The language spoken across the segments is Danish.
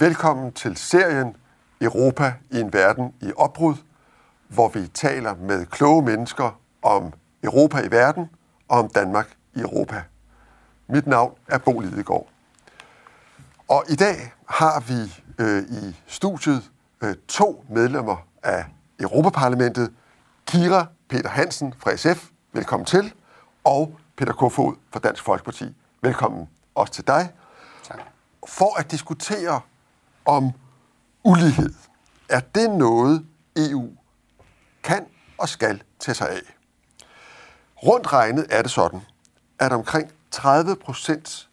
Velkommen til serien Europa i en verden i opbrud, hvor vi taler med kloge mennesker om Europa i verden og om Danmark i Europa. Mit navn er Bo Lidegaard. Og i dag har vi øh, i studiet øh, to medlemmer af Europaparlamentet. Kira Peter Hansen fra SF, velkommen til, og Peter Kofod fra Dansk Folkeparti. Velkommen også til dig. Tak. For at diskutere om ulighed. Er det noget, EU kan og skal tage sig af? Rundt regnet er det sådan, at omkring 30 procent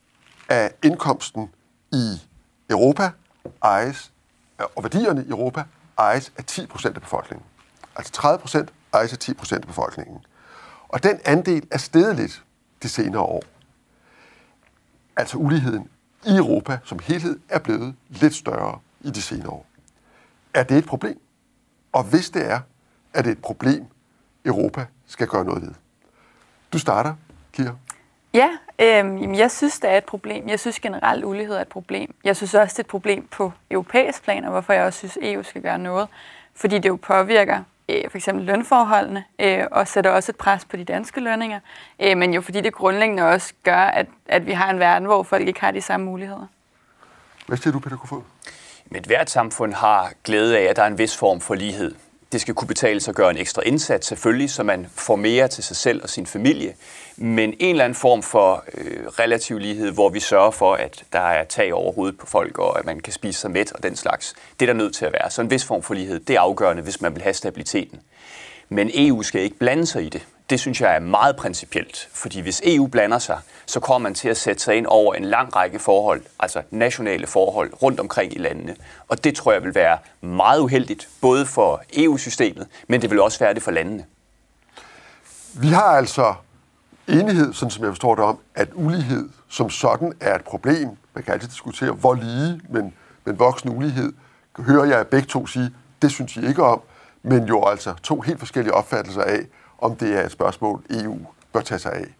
af indkomsten i Europa ejes, og værdierne i Europa ejes af 10 procent af befolkningen. Altså 30 procent ejes af 10 procent af befolkningen. Og den andel er steget lidt de senere år. Altså uligheden i Europa som helhed er blevet lidt større i de senere år. Er det et problem? Og hvis det er, er det et problem, Europa skal gøre noget ved. Du starter, Kira. Ja, øh, jeg synes, det er et problem. Jeg synes generelt, ulighed er et problem. Jeg synes også, det er et problem på europæisk plan, og hvorfor jeg også synes, EU skal gøre noget. Fordi det jo påvirker øh, for eksempel lønforholdene, øh, og sætter også et pres på de danske lønninger, øh, men jo fordi det grundlæggende også gør, at, at vi har en verden, hvor folk ikke har de samme muligheder. Hvad siger du, Peter Kofod? Men hvert samfund har glæde af, at der er en vis form for lighed. Det skal kunne betale sig at gøre en ekstra indsats, selvfølgelig, så man får mere til sig selv og sin familie. Men en eller anden form for øh, relativ lighed, hvor vi sørger for, at der er tag over hovedet på folk, og at man kan spise sig mæt og den slags, det er der nødt til at være. Så en vis form for lighed, det er afgørende, hvis man vil have stabiliteten. Men EU skal ikke blande sig i det. Det synes jeg er meget principielt, fordi hvis EU blander sig, så kommer man til at sætte sig ind over en lang række forhold, altså nationale forhold rundt omkring i landene. Og det tror jeg vil være meget uheldigt, både for EU-systemet, men det vil også være det for landene. Vi har altså enighed, sådan som jeg forstår det om, at ulighed som sådan er et problem. Man kan altid diskutere, hvor lige, men, men voksen ulighed, hører jeg begge to sige, det synes I ikke om, men jo altså to helt forskellige opfattelser af, om det er et spørgsmål, EU bør tage sig af.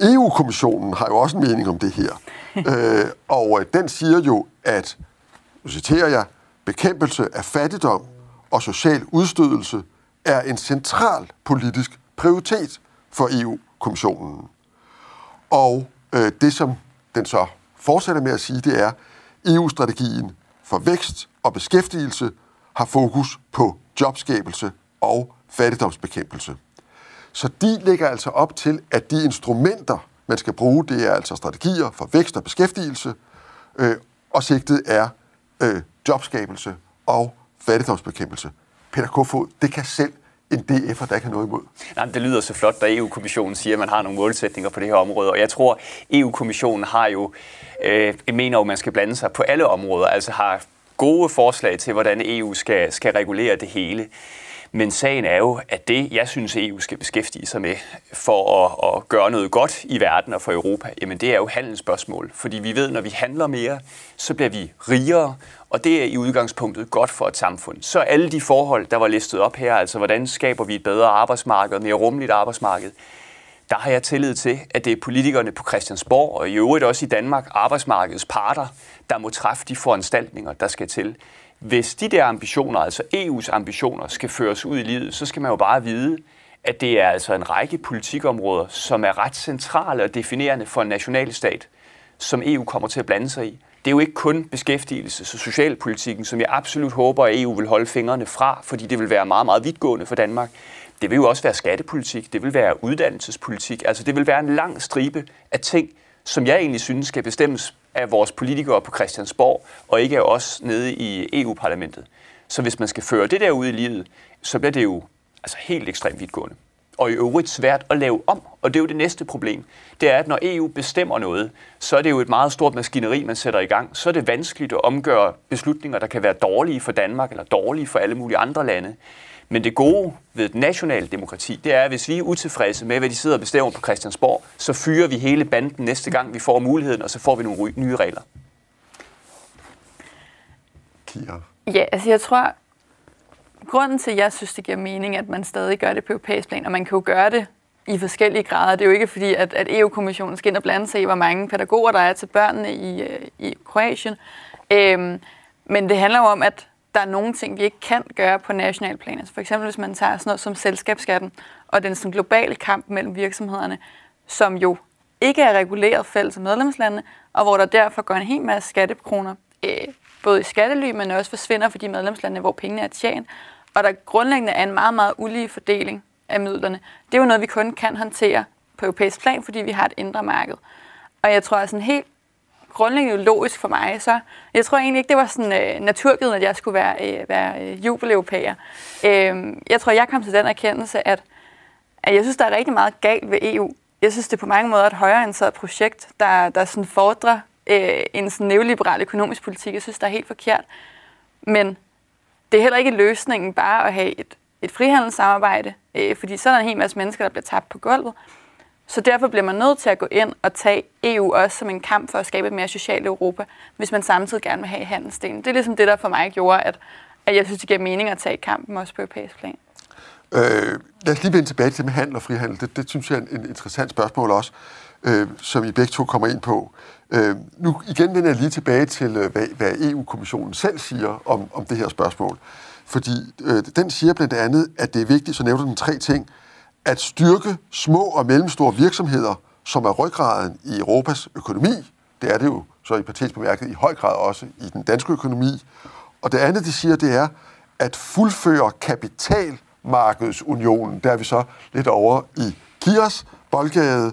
EU-kommissionen har jo også en mening om det her, øh, og øh, den siger jo, at, nu citerer jeg, bekæmpelse af fattigdom og social udstødelse er en central politisk prioritet for EU-kommissionen. Og øh, det, som den så fortsætter med at sige, det er, EU-strategien for vækst og beskæftigelse har fokus på jobskabelse og fattigdomsbekæmpelse. Så de lægger altså op til, at de instrumenter, man skal bruge, det er altså strategier for vækst og beskæftigelse, øh, og sigtet er øh, jobskabelse og fattigdomsbekæmpelse. Peter Kofod, det kan selv en DF'er, der ikke har noget imod. Nej, det lyder så flot, da EU-kommissionen siger, at man har nogle målsætninger på det her område. Og jeg tror, EU-kommissionen har jo, øh, mener jo, at man skal blande sig på alle områder, altså har gode forslag til, hvordan EU skal, skal regulere det hele. Men sagen er jo, at det, jeg synes, EU skal beskæftige sig med for at, at gøre noget godt i verden og for Europa, jamen det er jo handelsspørgsmål. Fordi vi ved, når vi handler mere, så bliver vi rigere, og det er i udgangspunktet godt for et samfund. Så alle de forhold, der var listet op her, altså hvordan skaber vi et bedre arbejdsmarked, mere rummeligt arbejdsmarked, der har jeg tillid til, at det er politikerne på Christiansborg og i øvrigt også i Danmark, arbejdsmarkedets parter, der må træffe de foranstaltninger, der skal til. Hvis de der ambitioner, altså EU's ambitioner, skal føres ud i livet, så skal man jo bare vide, at det er altså en række politikområder, som er ret centrale og definerende for en nationalstat, som EU kommer til at blande sig i. Det er jo ikke kun beskæftigelses- og socialpolitikken, som jeg absolut håber, at EU vil holde fingrene fra, fordi det vil være meget, meget vidtgående for Danmark. Det vil jo også være skattepolitik, det vil være uddannelsespolitik, altså det vil være en lang stribe af ting, som jeg egentlig synes skal bestemmes af vores politikere på Christiansborg, og ikke af os nede i EU-parlamentet. Så hvis man skal føre det der ud i livet, så bliver det jo altså helt ekstremt vidtgående. Og i øvrigt svært at lave om. Og det er jo det næste problem. Det er, at når EU bestemmer noget, så er det jo et meget stort maskineri, man sætter i gang. Så er det vanskeligt at omgøre beslutninger, der kan være dårlige for Danmark eller dårlige for alle mulige andre lande. Men det gode ved et nationalt demokrati, det er, at hvis vi er utilfredse med, hvad de sidder og bestemmer på Christiansborg, så fyrer vi hele banden næste gang, vi får muligheden, og så får vi nogle nye regler. Kira. Ja, altså jeg tror, grunden til, at jeg synes, det giver mening, at man stadig gør det på europæisk plan, og man kan jo gøre det i forskellige grader. Det er jo ikke fordi, at, at EU-kommissionen skal ind og blande sig i, hvor mange pædagoger der er til børnene i, øh, i Kroatien. Øhm, men det handler jo om, at der er nogle ting, vi ikke kan gøre på national plan. Altså for eksempel hvis man tager sådan noget som selskabsskatten og den sådan globale kamp mellem virksomhederne, som jo ikke er reguleret fælles af medlemslandene, og hvor der derfor går en hel masse skattekroner, øh, både i skattely, men også forsvinder for de medlemslande, hvor pengene er tjent, og der grundlæggende er en meget, meget ulige fordeling af midlerne. Det er jo noget, vi kun kan håndtere på europæisk plan, fordi vi har et indre marked. Og jeg tror, at sådan helt grundlæggende logisk for mig, så jeg tror egentlig ikke, det var sådan øh, naturgivet, at jeg skulle være, øh, være øh, jubeleuropæer. Øh, jeg tror, jeg kom til den erkendelse, at, at jeg synes, der er rigtig meget galt ved EU. Jeg synes, det er på mange måder et højreorienteret projekt, der, der sådan fordrer øh, en sådan neoliberal økonomisk politik. Jeg synes, der er helt forkert. Men det er heller ikke løsningen bare at have et, et frihandelssamarbejde, øh, fordi så er der en hel masse mennesker, der bliver tabt på gulvet. Så derfor bliver man nødt til at gå ind og tage EU også som en kamp for at skabe et mere socialt Europa, hvis man samtidig gerne vil have handelsdelen. Det er ligesom det, der for mig gjorde, at, at jeg synes, det giver mening at tage kampen også på europæisk plan. Øh, lad os lige vende tilbage til med handel og frihandel. Det, det synes jeg er en, en interessant spørgsmål også, øh, som I begge to kommer ind på. Øh, nu igen vender jeg lige tilbage til, øh, hvad, hvad EU-kommissionen selv siger om, om det her spørgsmål. Fordi øh, den siger blandt andet, at det er vigtigt, så nævner den tre ting, at styrke små og mellemstore virksomheder, som er ryggraden i Europas økonomi. Det er det jo så i partisk bemærket i høj grad også i den danske økonomi. Og det andet, de siger, det er at fuldføre kapitalmarkedsunionen. Der er vi så lidt over i Kiers boldgade,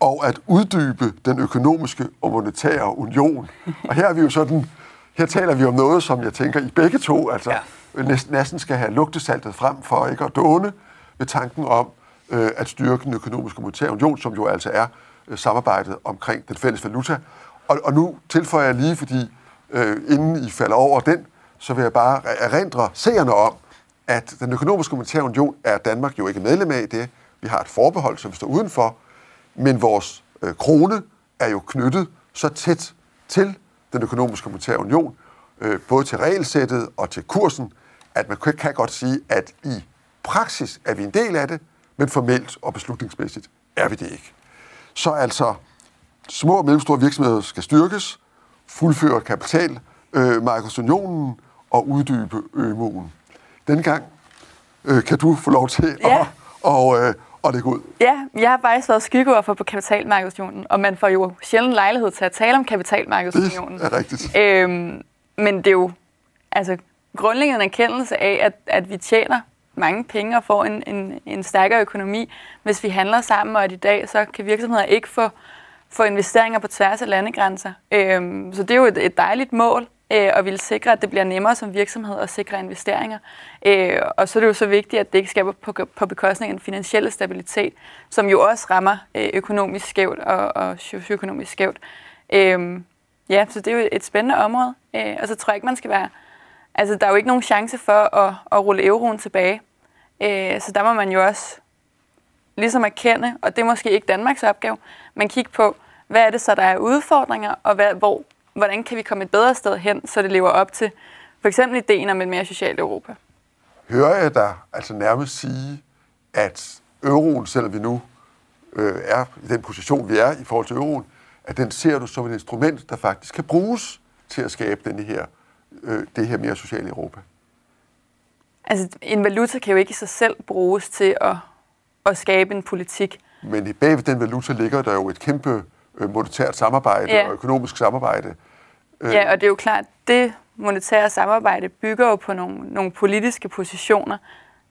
og at uddybe den økonomiske og monetære union. Og her er vi jo sådan, her taler vi om noget, som jeg tænker i begge to, altså ja. næsten, skal have lugtesaltet frem for ikke at dåne med tanken om, øh, at styrke den økonomiske og monetære union, som jo altså er øh, samarbejdet omkring den fælles valuta. Og, og nu tilføjer jeg lige, fordi øh, inden I falder over den, så vil jeg bare erindre seerne om, at den økonomiske og monetære union er Danmark jo ikke medlem af det. Vi har et forbehold, som står udenfor, men vores øh, krone er jo knyttet så tæt til den økonomiske og monetære union, øh, både til regelsættet og til kursen, at man kan godt sige, at i praksis er vi en del af det, men formelt og beslutningsmæssigt er vi det ikke. Så altså, små og mellemstore virksomheder skal styrkes, fuldføre kapitalmarkedsunionen øh, og uddybe ømuen. Denne gang øh, kan du få lov til ja. at, og, øh, at lægge ud. Ja, jeg har faktisk været skyggeord for på kapitalmarkedsunionen, og man får jo sjældent lejlighed til at tale om kapitalmarkedsunionen. Det er rigtigt. Øhm, men det er jo altså, grundlæggende en erkendelse af, at, at vi tjener mange penge og får en, en, en stærkere økonomi, hvis vi handler sammen, og at i dag så kan virksomheder ikke få, få investeringer på tværs af landegrænser. Øhm, så det er jo et, et dejligt mål, øh, og vil sikre, at det bliver nemmere som virksomhed at sikre investeringer. Øh, og så er det jo så vigtigt, at det ikke skaber på, på bekostning af den finansielle stabilitet, som jo også rammer øh, økonomisk skævt og, og socioøkonomisk skævt. Øh, ja, så det er jo et spændende område, øh, og så tror jeg ikke, man skal være... Altså, der er jo ikke nogen chance for at, at rulle euroen tilbage. Øh, så der må man jo også ligesom erkende, og det er måske ikke Danmarks opgave, men kigge på, hvad er det så, der er udfordringer, og hvad, hvor, hvordan kan vi komme et bedre sted hen, så det lever op til for eksempel ideen om et mere socialt Europa. Hører jeg dig altså nærmest sige, at euroen, selvom vi nu øh, er i den position, vi er i forhold til euroen, at den ser du som et instrument, der faktisk kan bruges til at skabe den her, øh, det her mere sociale Europa? Altså, en valuta kan jo ikke i sig selv bruges til at, at skabe en politik. Men i bagved den valuta ligger der jo et kæmpe øh, monetært samarbejde ja. og økonomisk samarbejde. Øh. Ja, og det er jo klart, det monetære samarbejde bygger jo på nogle, nogle politiske positioner,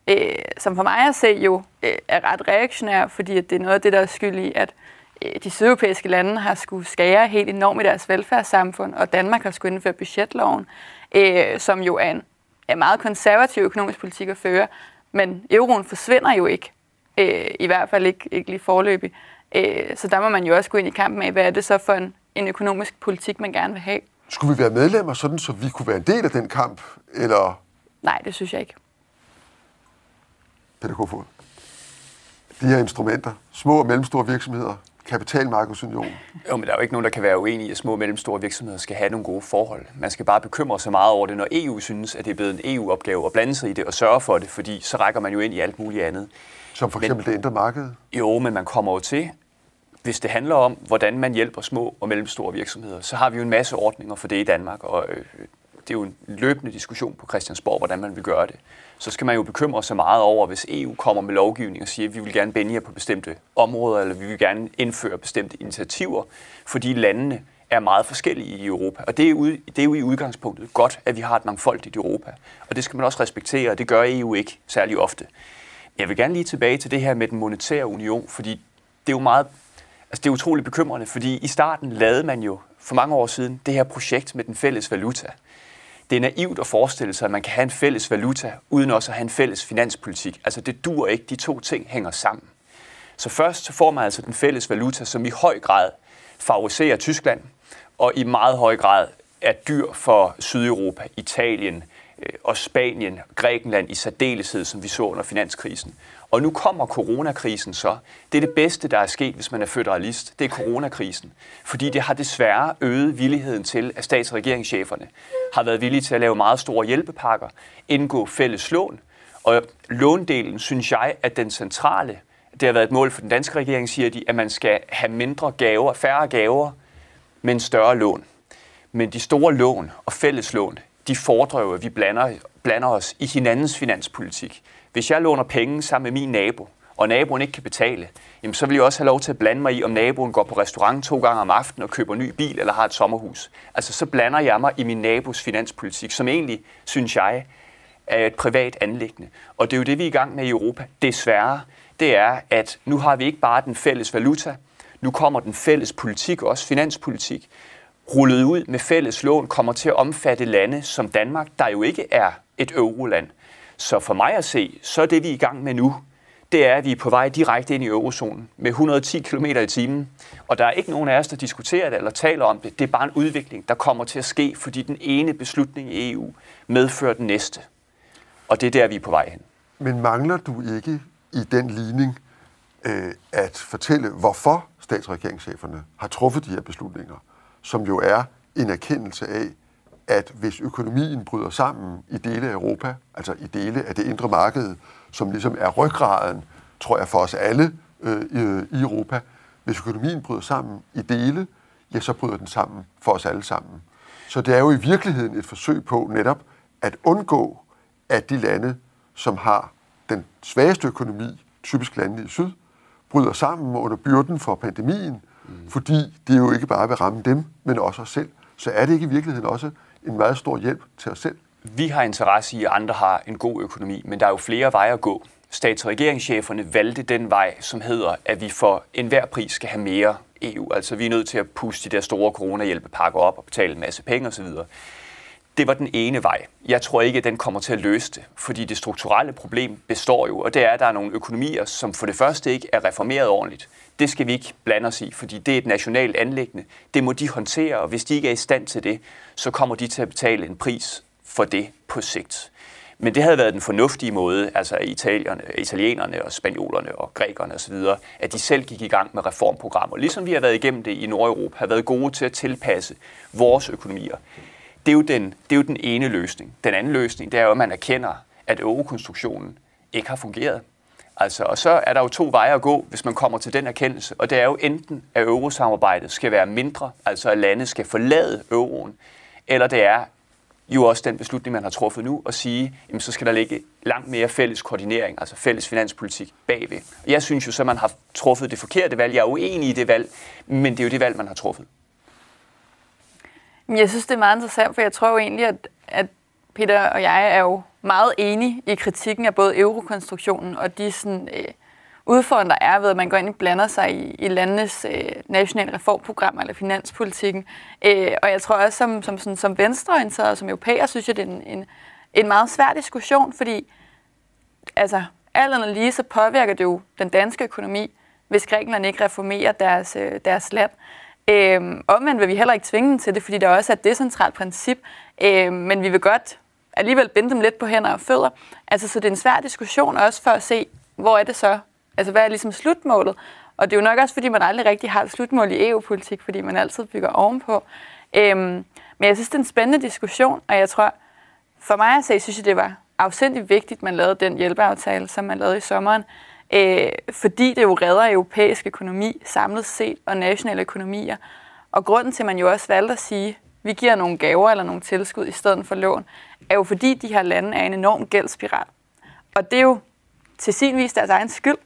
øh, som for mig at se jo øh, er ret reaktionære, fordi at det er noget af det, der er skyld i, at øh, de sydeuropæiske lande har skulle skære helt enormt i deres velfærdssamfund, og Danmark har skulle indføre budgetloven, øh, som jo er en er meget konservativ økonomisk politik at føre, men euroen forsvinder jo ikke, øh, i hvert fald ikke, ikke lige forløbig. Øh, så der må man jo også gå ind i kampen af, hvad er det så for en, en økonomisk politik, man gerne vil have. Skulle vi være medlemmer, sådan så vi kunne være en del af den kamp, eller? Nej, det synes jeg ikke. Peter Kofod. De her instrumenter, små og mellemstore virksomheder, kapitalmarkedsunion. Jo, men der er jo ikke nogen, der kan være uenige i, at små og mellemstore virksomheder skal have nogle gode forhold. Man skal bare bekymre sig meget over det, når EU synes, at det er blevet en EU-opgave at blande sig i det og sørge for det, fordi så rækker man jo ind i alt muligt andet. Som for eksempel men, det indre marked? Jo, men man kommer jo til, hvis det handler om, hvordan man hjælper små og mellemstore virksomheder, så har vi jo en masse ordninger for det i Danmark, og øh, det er jo en løbende diskussion på Christiansborg, hvordan man vil gøre det. Så skal man jo bekymre sig meget over, hvis EU kommer med lovgivning og siger, at vi vil gerne binde jer på bestemte områder, eller vi vil gerne indføre bestemte initiativer, fordi landene er meget forskellige i Europa. Og det er, ude, det er jo i udgangspunktet godt, at vi har et mangfoldigt Europa. Og det skal man også respektere, og det gør EU ikke særlig ofte. Jeg vil gerne lige tilbage til det her med den monetære union, fordi det er jo meget, altså det er utroligt bekymrende, fordi i starten lavede man jo for mange år siden det her projekt med den fælles valuta. Det er naivt at forestille sig, at man kan have en fælles valuta, uden også at have en fælles finanspolitik. Altså det dur ikke, de to ting hænger sammen. Så først så får man altså den fælles valuta, som i høj grad favoriserer Tyskland, og i meget høj grad er dyr for Sydeuropa, Italien øh, og Spanien, Grækenland i særdeleshed, som vi så under finanskrisen. Og nu kommer coronakrisen så. Det er det bedste, der er sket, hvis man er føderalist. Det er coronakrisen. Fordi det har desværre øget villigheden til, at stats- og regeringscheferne har været villige til at lave meget store hjælpepakker, indgå fælles lån. Og låndelen, synes jeg, at den centrale. Det har været et mål for den danske regering, siger de, at man skal have mindre gaver, færre gaver, men større lån. Men de store lån og fælleslån, de fordrer jo, at vi blander, blander os i hinandens finanspolitik. Hvis jeg låner penge sammen med min nabo, og naboen ikke kan betale, jamen så vil jeg også have lov til at blande mig i, om naboen går på restaurant to gange om aftenen og køber en ny bil eller har et sommerhus. Altså så blander jeg mig i min nabos finanspolitik, som egentlig, synes jeg, er et privat anlæggende. Og det er jo det, vi er i gang med i Europa. Desværre, det er, at nu har vi ikke bare den fælles valuta, nu kommer den fælles politik, også finanspolitik, rullet ud med fælles lån, kommer til at omfatte lande som Danmark, der jo ikke er et euroland. Så for mig at se, så er det, vi er i gang med nu, det er, at vi er på vej direkte ind i eurozonen med 110 km i timen. Og der er ikke nogen af os, der diskuterer det eller taler om det. Det er bare en udvikling, der kommer til at ske, fordi den ene beslutning i EU medfører den næste. Og det er der, vi er på vej hen. Men mangler du ikke i den ligning øh, at fortælle, hvorfor statsregeringscheferne har truffet de her beslutninger, som jo er en erkendelse af, at hvis økonomien bryder sammen i dele af Europa, altså i dele af det indre marked, som ligesom er ryggraden, tror jeg, for os alle øh, i Europa, hvis økonomien bryder sammen i dele, ja, så bryder den sammen for os alle sammen. Så det er jo i virkeligheden et forsøg på netop at undgå, at de lande, som har den svageste økonomi, typisk landene i syd, bryder sammen under byrden for pandemien, mm. fordi det jo ikke bare vil ramme dem, men også os selv. Så er det ikke i virkeligheden også en meget stor hjælp til os selv? Vi har interesse i, at andre har en god økonomi, men der er jo flere veje at gå. Stats- og regeringscheferne valgte den vej, som hedder, at vi for enhver pris skal have mere EU. Altså vi er nødt til at puste de der store coronahjælpepakker op og betale en masse penge osv. Det var den ene vej. Jeg tror ikke, at den kommer til at løse det, fordi det strukturelle problem består jo, og det er, at der er nogle økonomier, som for det første ikke er reformeret ordentligt. Det skal vi ikke blande os i, fordi det er et nationalt anlæggende. Det må de håndtere, og hvis de ikke er i stand til det, så kommer de til at betale en pris for det på sigt. Men det havde været den fornuftige måde, altså italierne, italienerne og spanjolerne og grækerne osv., at de selv gik i gang med reformprogrammer. Ligesom vi har været igennem det i Nordeuropa, har været gode til at tilpasse vores økonomier det er, jo den, det er jo den ene løsning. Den anden løsning, det er jo, at man erkender, at eurokonstruktionen ikke har fungeret. Altså, og så er der jo to veje at gå, hvis man kommer til den erkendelse, og det er jo enten, at eurosamarbejdet skal være mindre, altså at lande skal forlade euroen, eller det er jo også den beslutning, man har truffet nu, at sige, jamen, så skal der ligge langt mere fælles koordinering, altså fælles finanspolitik bagved. Jeg synes jo så, man har truffet det forkerte valg. Jeg er uenig i det valg, men det er jo det valg, man har truffet. Jeg synes, det er meget interessant, for jeg tror jo egentlig, at, at Peter og jeg er jo meget enige i kritikken af både eurokonstruktionen og de sådan, øh, udfordringer, der er ved, at man går ind og blander sig i, i landenes øh, nationale reformprogrammer eller finanspolitikken. Øh, og jeg tror også, som, som, sådan, som venstreorienteret og som europæer, synes jeg, det er en, en, en meget svær diskussion, fordi altså, alt andet lige, så påvirker det jo den danske økonomi, hvis Grækenland ikke reformerer deres, øh, deres land. Øhm, omvendt vil vi heller ikke tvinge dem til det, fordi der også er et decentralt princip, øhm, men vi vil godt alligevel binde dem lidt på hænder og fødder. Altså, så det er en svær diskussion også for at se, hvor er det så? Altså, hvad er ligesom slutmålet? Og det er jo nok også, fordi man aldrig rigtig har et slutmål i EU-politik, fordi man altid bygger ovenpå. Øhm, men jeg synes, det er en spændende diskussion, og jeg tror, for mig at se, synes jeg, det var afsindigt vigtigt, at man lavede den hjælpeaftale, som man lavede i sommeren, øh, fordi det jo redder europæisk økonomi samlet set og nationale økonomier. Og grunden til, at man jo også valgte at sige, at vi giver nogle gaver eller nogle tilskud i stedet for lån, er jo fordi de her lande er en enorm gældspiral. Og det er jo til sin vis deres egen skyld.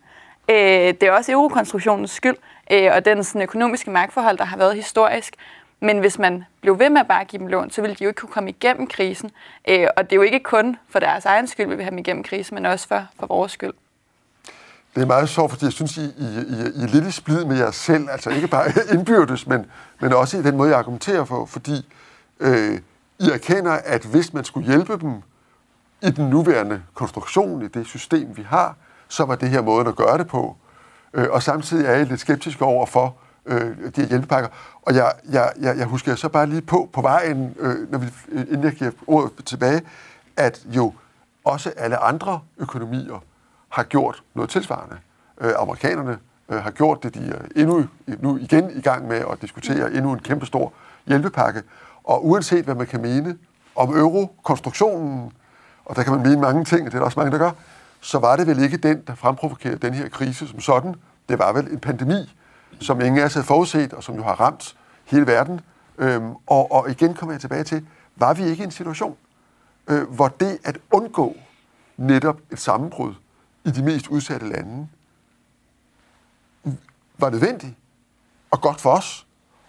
Øh, det er også eurokonstruktionens skyld, øh, og den sådan, økonomiske magtforhold, der har været historisk. Men hvis man blev ved med at bare give dem lån, så ville de jo ikke kunne komme igennem krisen. Øh, og det er jo ikke kun for deres egen skyld, vi vil have dem igennem krisen, men også for, for vores skyld. Det er meget sjovt, fordi jeg synes, I, I, I, I er lidt i splid med jer selv. Altså ikke bare indbyrdes, men, men også i den måde, jeg argumenterer for. Fordi øh, I erkender, at hvis man skulle hjælpe dem i den nuværende konstruktion, i det system, vi har, så var det her måden at gøre det på. Øh, og samtidig er jeg lidt skeptisk over for øh, de her hjælpepakker. Og jeg, jeg, jeg, jeg husker så bare lige på, på vejen, øh, når vi, inden jeg giver ordet tilbage, at jo også alle andre økonomier har gjort noget tilsvarende. Øh, amerikanerne øh, har gjort det, de er endnu nu igen i gang med at diskutere endnu en kæmpe stor hjælpepakke. Og uanset hvad man kan mene om eurokonstruktionen, og der kan man mene mange ting, og det er der også mange, der gør, så var det vel ikke den, der fremprovokerede den her krise som sådan. Det var vel en pandemi, som ingen af os havde forudset, og som jo har ramt hele verden. Øhm, og, og igen kommer jeg tilbage til, var vi ikke i en situation, øh, hvor det at undgå netop et sammenbrud i de mest udsatte lande var nødvendig og godt for os,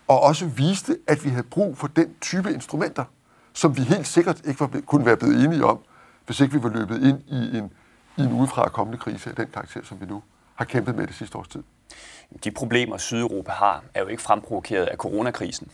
og også viste, at vi havde brug for den type instrumenter, som vi helt sikkert ikke var, kunne være blevet enige om, hvis ikke vi var løbet ind i en, i en udefra kommende krise af den karakter, som vi nu har kæmpet med det sidste års tid. De problemer, Sydeuropa har, er jo ikke fremprovokeret af coronakrisen.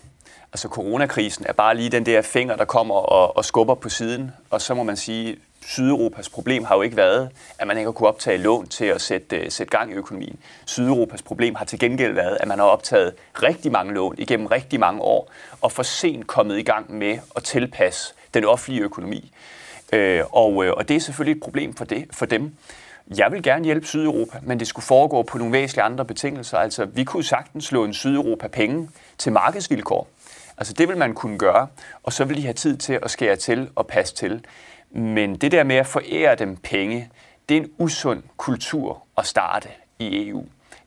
Altså coronakrisen er bare lige den der finger, der kommer og, og skubber på siden, og så må man sige, Sydeuropas problem har jo ikke været, at man ikke har kunne optage lån til at sætte, øh, sætte gang i økonomien. Sydeuropas problem har til gengæld været, at man har optaget rigtig mange lån igennem rigtig mange år, og for sent kommet i gang med at tilpasse den offentlige økonomi. Uh, og, øh, og det er selvfølgelig et problem for, det, for dem. Jeg vil gerne hjælpe Sydeuropa, men det skulle foregå på nogle væsentlige andre betingelser. Altså, vi kunne sagtens slå en Sydeuropa penge til markedsvilkår. Altså, det vil man kunne gøre, og så vil de have tid til at skære til og passe til. Men det der med at forære dem penge, det er en usund kultur at starte i EU.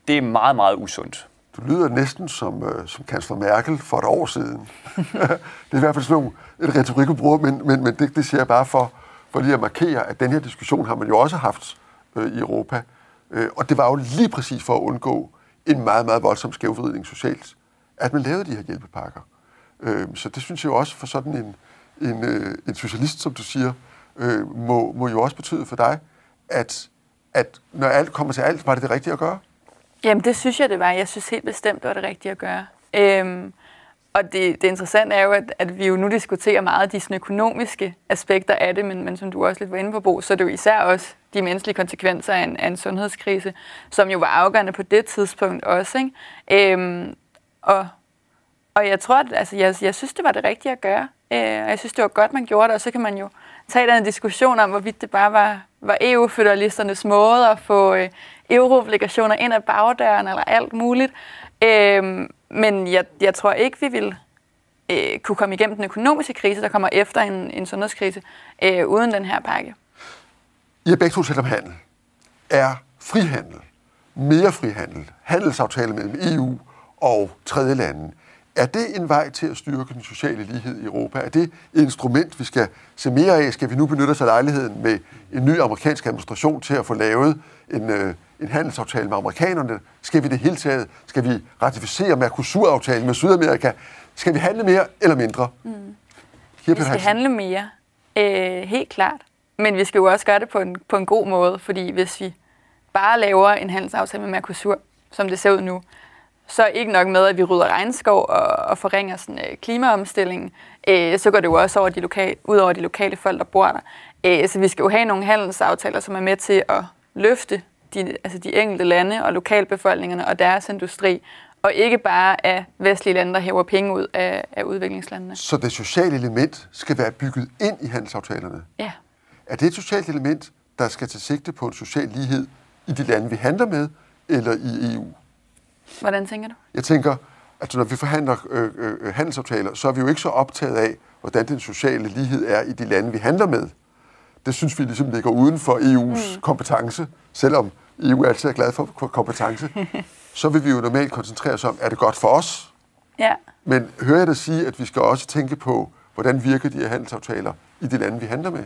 Det er meget, meget usundt. Du lyder næsten som, øh, som kansler Merkel for et år siden. det er i hvert fald sådan nogle, et retorik, du bruger, men, men, men det, det siger jeg bare for, for lige at markere, at den her diskussion har man jo også haft øh, i Europa. Øh, og det var jo lige præcis for at undgå en meget, meget voldsom skævvridning socialt, at man lavede de her hjælpepakker. Øh, så det synes jeg jo også for sådan en, en, øh, en socialist, som du siger, øh, må, må jo også betyde for dig, at, at når alt kommer til alt, var det det rigtige at gøre? Jamen, det synes jeg, det var. Jeg synes helt bestemt, det var det rigtige at gøre. Øhm, og det, det interessante er jo, at, at vi jo nu diskuterer meget de sådan, økonomiske aspekter af det, men, men som du også lidt var inde på, Bo, så er det jo især også de menneskelige konsekvenser af en, af en sundhedskrise, som jo var afgørende på det tidspunkt også. Ikke? Øhm, og, og jeg tror, at altså, jeg, jeg synes, det var det rigtige at gøre. Øh, og jeg synes, det var godt, man gjorde det, og så kan man jo tage den diskussion om, hvorvidt det bare var, var EU-føderalisternes måde at få øh, euroobligationer ind ad bagdøren eller alt muligt. Øh, men jeg, jeg tror ikke, vi vil øh, kunne komme igennem den økonomiske krise, der kommer efter en, en sundhedskrise, øh, uden den her pakke. I har begge to talt om handel. Er frihandel, mere frihandel, handelsaftale mellem EU og tredje lande, er det en vej til at styrke den sociale lighed i Europa? Er det et instrument, vi skal se mere af? Skal vi nu benytte os af lejligheden med en ny amerikansk administration til at få lavet en, øh, en handelsaftale med amerikanerne? Skal vi det hele taget? Skal vi ratificere Mercosur-aftalen med Sydamerika? Skal vi handle mere eller mindre? Mm. vi skal handle mere, øh, helt klart. Men vi skal jo også gøre det på en, på en god måde, fordi hvis vi bare laver en handelsaftale med Mercosur, som det ser ud nu, så ikke nok med, at vi rydder regnskov og, og forringer sådan, øh, klimaomstillingen, øh, så går det jo også over de lokale, ud over de lokale folk, der bor der. Øh, så vi skal jo have nogle handelsaftaler, som er med til at løfte de, altså de enkelte lande og lokalbefolkningerne og deres industri, og ikke bare af vestlige lande, der hæver penge ud af, af udviklingslandene. Så det sociale element skal være bygget ind i handelsaftalerne? Ja. Er det et socialt element, der skal tage sigte på en social lighed i de lande, vi handler med, eller i EU? Hvordan tænker du? Jeg tænker, at når vi forhandler øh, øh, handelsaftaler, så er vi jo ikke så optaget af, hvordan den sociale lighed er i de lande, vi handler med. Det synes vi ligesom ligger uden for EU's mm. kompetence, selvom EU altid er glad for kompetence. så vil vi jo normalt koncentrere os om, er det godt for os? Ja. Men hører jeg dig sige, at vi skal også tænke på, hvordan virker de her handelsaftaler i de lande, vi handler med?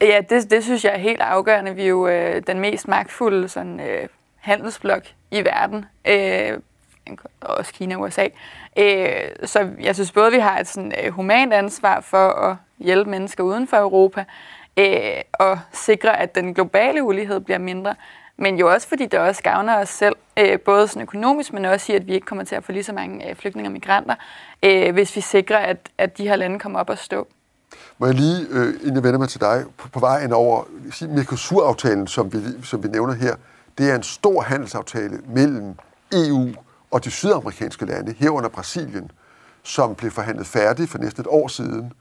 Ja, det, det synes jeg er helt afgørende. Vi er jo øh, den mest magtfulde sådan, øh, handelsblok i verden. Øh, også Kina og USA. Øh, så jeg synes både, vi har et sådan, øh, humant ansvar for at hjælpe mennesker uden for Europa, øh, og sikre, at den globale ulighed bliver mindre, men jo også fordi det også gavner os selv, øh, både sådan økonomisk, men også i, at vi ikke kommer til at få lige så mange øh, flygtninge og migranter, øh, hvis vi sikrer, at, at de her lande kommer op og stå. Må jeg lige, øh, inden jeg vender mig til dig, på, på vejen over, sige, Mercosur-aftalen, som vi, som vi nævner her, det er en stor handelsaftale mellem EU og de sydamerikanske lande, herunder Brasilien, som blev forhandlet færdig for næsten et år siden,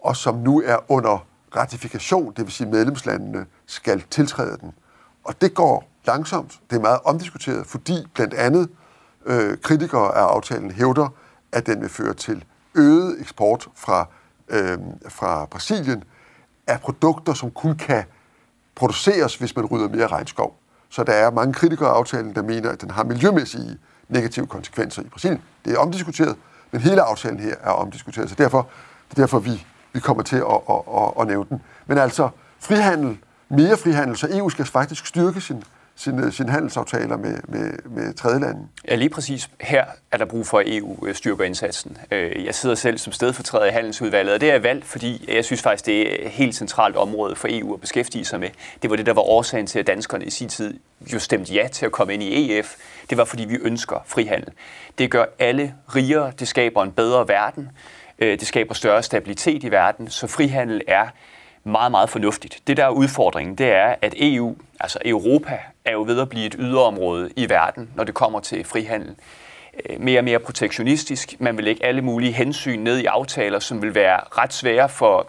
og som nu er under ratifikation, det vil sige medlemslandene skal tiltræde den. Og det går langsomt. Det er meget omdiskuteret, fordi blandt andet øh, kritikere af aftalen hævder, at den vil føre til øget eksport fra, øh, fra Brasilien af produkter, som kun kan produceres, hvis man rydder mere regnskov. Så der er mange kritikere af aftalen, der mener, at den har miljømæssige negative konsekvenser i Brasilien. Det er omdiskuteret, men hele aftalen her er omdiskuteret, så derfor, det er derfor vi, vi kommer til at, at, at, at nævne den. Men altså, frihandel, mere frihandel, så EU skal faktisk styrke sin, sine, øh, sine handelsaftaler med, med, med tredjelande. Ja, lige præcis. Her er der brug for, at EU øh, styrker indsatsen. Øh, jeg sidder selv som stedfortræder i handelsudvalget, og det er valgt, fordi jeg synes faktisk, det er et helt centralt område for EU at beskæftige sig med. Det var det, der var årsagen til, at danskerne i sin tid jo stemte ja til at komme ind i EF. Det var, fordi vi ønsker frihandel. Det gør alle rigere, det skaber en bedre verden, det skaber større stabilitet i verden, så frihandel er meget, meget fornuftigt. Det, der er udfordringen, det er, at EU, altså Europa, er jo ved at blive et yderområde i verden, når det kommer til frihandel. Øh, mere og mere protektionistisk. Man vil lægge alle mulige hensyn ned i aftaler, som vil være ret svære for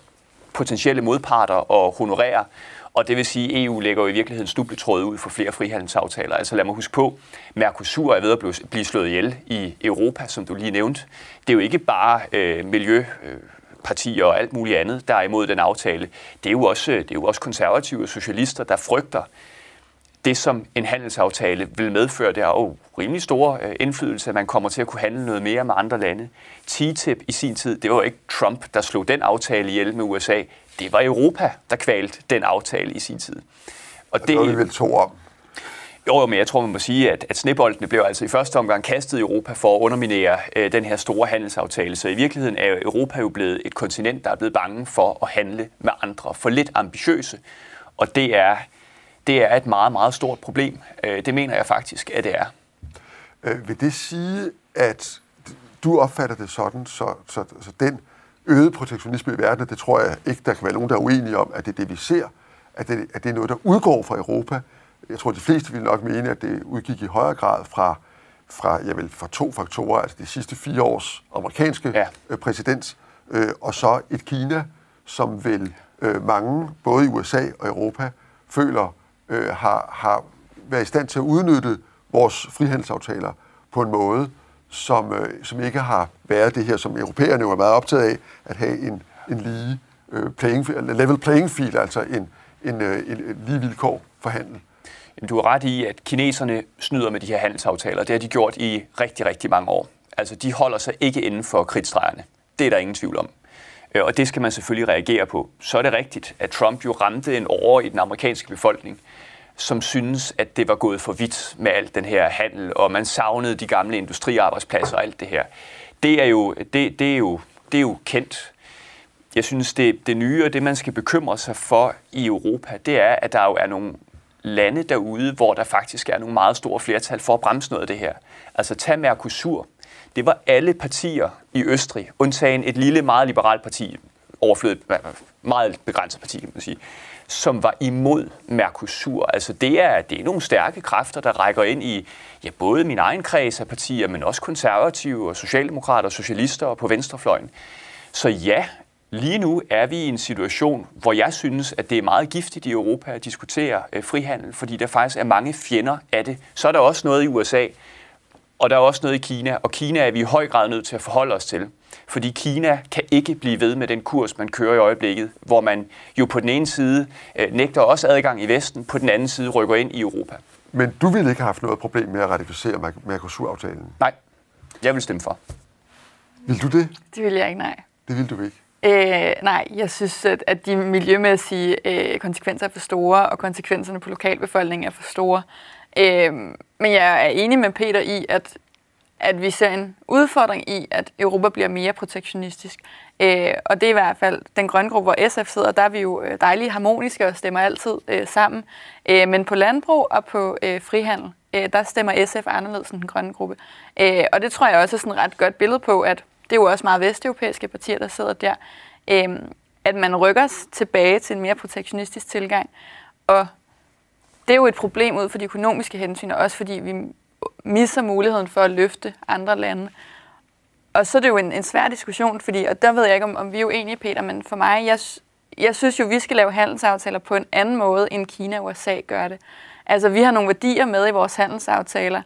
potentielle modparter at honorere. Og det vil sige, at EU lægger jo i virkeligheden stubletråd ud for flere frihandelsaftaler. Altså lad mig huske på, Mercosur er ved at blive slået ihjel i Europa, som du lige nævnte. Det er jo ikke bare øh, miljø, øh, partier og alt muligt andet, der er imod den aftale. Det er jo også, det er jo også konservative og socialister, der frygter det, som en handelsaftale vil medføre. Det har jo rimelig stor øh, indflydelse, at man kommer til at kunne handle noget mere med andre lande. TTIP i sin tid, det var ikke Trump, der slog den aftale ihjel med USA. Det var Europa, der kvalte den aftale i sin tid. Og, og det, det var vi vel to om. Jo, men jeg tror, man må sige, at, at sneboldene blev altså i første omgang kastet i Europa for at underminere øh, den her store handelsaftale. Så i virkeligheden er Europa jo blevet et kontinent, der er blevet bange for at handle med andre, for lidt ambitiøse. Og det er, det er et meget, meget stort problem. Øh, det mener jeg faktisk, at det er. Øh, vil det sige, at du opfatter det sådan, så, så, så den øgede protektionisme i verden, det tror jeg ikke, der kan være nogen, der er uenige om, at det er det, vi ser, at det, at det er noget, der udgår fra Europa, jeg tror, de fleste vil nok mene, at det udgik i højere grad fra, fra, jeg vil, fra to faktorer, altså de sidste fire års amerikanske ja. Øh, præsident, øh, og så et Kina, som vel øh, mange, både i USA og Europa, føler øh, har, har været i stand til at udnytte vores frihandelsaftaler på en måde, som, øh, som ikke har været det her, som europæerne jo er meget optaget af, at have en, en lige øh, playing, level playing field, altså en, en, øh, en lige vilkår for handel. Jamen, du har ret i, at kineserne snyder med de her handelsaftaler. Det har de gjort i rigtig, rigtig mange år. Altså, de holder sig ikke inden for kridtstregerne. Det er der ingen tvivl om. Øh, og det skal man selvfølgelig reagere på. Så er det rigtigt, at Trump jo ramte en over i den amerikanske befolkning, som synes, at det var gået for vidt med alt den her handel, og man savnede de gamle industriarbejdspladser og alt det her. Det er jo, det, det er jo, det er jo kendt. Jeg synes, det, det nye og det, man skal bekymre sig for i Europa, det er, at der jo er nogle lande derude, hvor der faktisk er nogle meget store flertal for at bremse noget af det her. Altså tag Mercosur. Det var alle partier i Østrig, undtagen et lille, meget liberalt parti, overflødet, meget begrænset parti, kan man sige, som var imod Mercosur. Altså det er, det er nogle stærke kræfter, der rækker ind i ja, både min egen kreds af partier, men også konservative og socialdemokrater og socialister og på venstrefløjen. Så ja, Lige nu er vi i en situation, hvor jeg synes, at det er meget giftigt i Europa at diskutere øh, frihandel, fordi der faktisk er mange fjender af det. Så er der også noget i USA, og der er også noget i Kina, og Kina er vi i høj grad nødt til at forholde os til. Fordi Kina kan ikke blive ved med den kurs, man kører i øjeblikket, hvor man jo på den ene side øh, nægter også adgang i Vesten, på den anden side rykker ind i Europa. Men du ville ikke have haft noget problem med at ratificere Mercosur-aftalen? Nej, jeg vil stemme for. Vil du det? Det vil jeg ikke, nej. Det vil du ikke. Øh, nej, jeg synes, at, at de miljømæssige øh, konsekvenser er for store, og konsekvenserne på lokalbefolkningen er for store. Øh, men jeg er enig med Peter i, at, at vi ser en udfordring i, at Europa bliver mere protektionistisk. Øh, og det er i hvert fald den grønne gruppe, hvor SF sidder, der er vi jo øh, dejlige harmoniske og stemmer altid øh, sammen. Øh, men på landbrug og på øh, frihandel, øh, der stemmer SF anderledes end den grønne gruppe. Øh, og det tror jeg også er sådan et ret godt billede på, at det er jo også meget vesteuropæiske partier, der sidder der, øh, at man rykker tilbage til en mere protektionistisk tilgang. Og det er jo et problem ud for de økonomiske hensyn, og også fordi vi misser muligheden for at løfte andre lande. Og så er det jo en, en svær diskussion, fordi, og der ved jeg ikke, om, om vi er uenige, Peter, men for mig, jeg, jeg synes jo, vi skal lave handelsaftaler på en anden måde, end Kina og USA gør det. Altså, vi har nogle værdier med i vores handelsaftaler,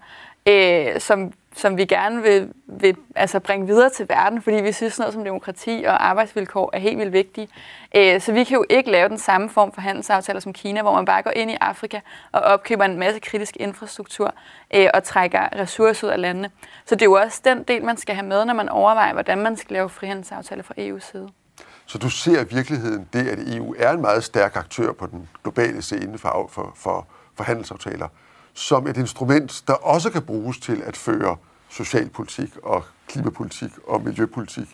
øh, som som vi gerne vil, vil altså bringe videre til verden, fordi vi synes noget som demokrati og arbejdsvilkår er helt vildt vigtige. Øh, så vi kan jo ikke lave den samme form for handelsaftaler som Kina, hvor man bare går ind i Afrika og opkøber en masse kritisk infrastruktur øh, og trækker ressourcer ud af landene. Så det er jo også den del, man skal have med, når man overvejer, hvordan man skal lave frihandelsaftaler fra EU's side. Så du ser i virkeligheden det, at EU er en meget stærk aktør på den globale scene for, for, for, for handelsaftaler, som et instrument, der også kan bruges til at føre socialpolitik og klimapolitik og miljøpolitik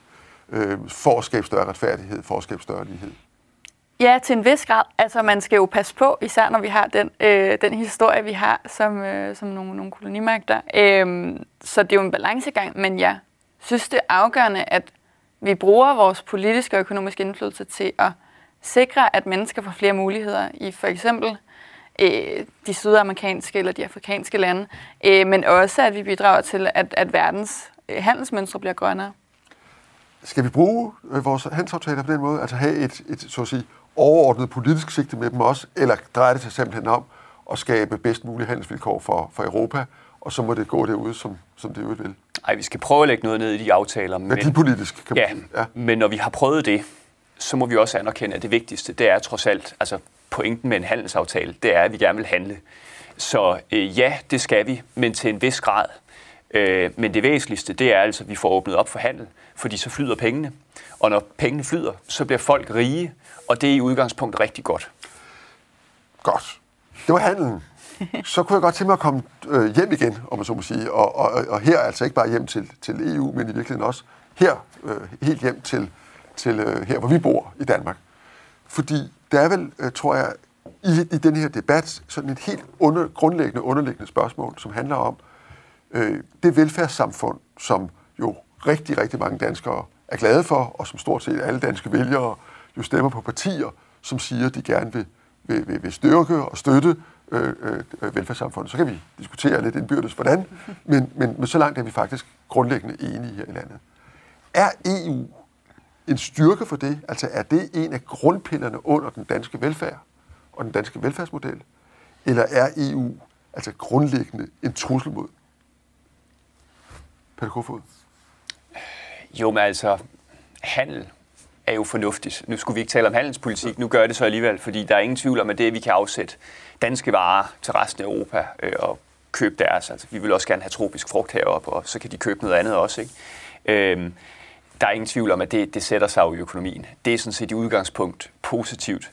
øh, for at skabe større retfærdighed, for at skabe større lighed? Ja, til en vis grad. Altså, man skal jo passe på, især når vi har den, øh, den historie, vi har som, øh, som nogle, nogle kolonimagter. Øh, så det er jo en balancegang, men jeg synes, det er afgørende, at vi bruger vores politiske og økonomiske indflydelse til at sikre, at mennesker får flere muligheder i for eksempel øh, de sydamerikanske eller de afrikanske lande, øh, men også at vi bidrager til, at, at verdens øh, handelsmønstre bliver grønnere. Skal vi bruge øh, vores handelsaftaler på den måde, altså have et, et så at sige, overordnet politisk sigte med dem også, eller drejer det sig simpelthen om at skabe bedst mulige handelsvilkår for, for Europa, og så må det gå derude, som, som det vil. Nej, vi skal prøve at lægge noget ned i de aftaler. Men, Værdipolitisk, kan man ja, sige. Ja, men når vi har prøvet det, så må vi også anerkende, at det vigtigste, det er trods alt, altså pointen med en handelsaftale, det er, at vi gerne vil handle. Så øh, ja, det skal vi, men til en vis grad. Øh, men det væsentligste, det er altså, at vi får åbnet op for handel, fordi så flyder pengene. Og når pengene flyder, så bliver folk rige, og det er i udgangspunktet rigtig godt. Godt. Det var handelen. Så kunne jeg godt tænke mig at komme øh, hjem igen, om man så må sige. Og, og, og her altså ikke bare hjem til, til EU, men i virkeligheden også her, øh, helt hjem til, til øh, her, hvor vi bor i Danmark. Fordi der er vel, øh, tror jeg, i, i den her debat sådan et helt under, grundlæggende, underliggende spørgsmål, som handler om øh, det velfærdssamfund, som jo rigtig, rigtig mange danskere er glade for, og som stort set alle danske vælgere jo stemmer på partier, som siger, at de gerne vil, vil, vil, vil styrke og støtte øh, øh, velfærdssamfundet. Så kan vi diskutere lidt indbyrdes, hvordan, men, men, men så langt er vi faktisk grundlæggende enige her i landet. Er EU en styrke for det? Altså er det en af grundpillerne under den danske velfærd og den danske velfærdsmodel? Eller er EU altså grundlæggende en trussel mod? Peter Kofod? Jo, men altså, handel er jo fornuftigt. Nu skulle vi ikke tale om handelspolitik, nu gør det så alligevel, fordi der er ingen tvivl om, at det, at vi kan afsætte danske varer til resten af Europa øh, og købe deres. Altså, vi vil også gerne have tropisk frugt heroppe, og så kan de købe noget andet også. Ikke? Øhm, der er ingen tvivl om, at det, det sætter sig jo i økonomien. Det er sådan set i udgangspunkt positivt.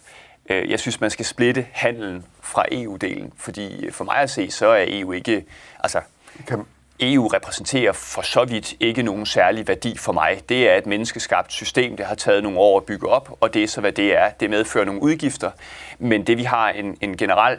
Øh, jeg synes, man skal splitte handelen fra EU-delen, fordi for mig at se, så er EU ikke... Altså, kan... EU repræsenterer for så vidt ikke nogen særlig værdi for mig. Det er et menneskeskabt system, det har taget nogle år at bygge op, og det er så, hvad det er. Det medfører nogle udgifter, men det vi har en, en generel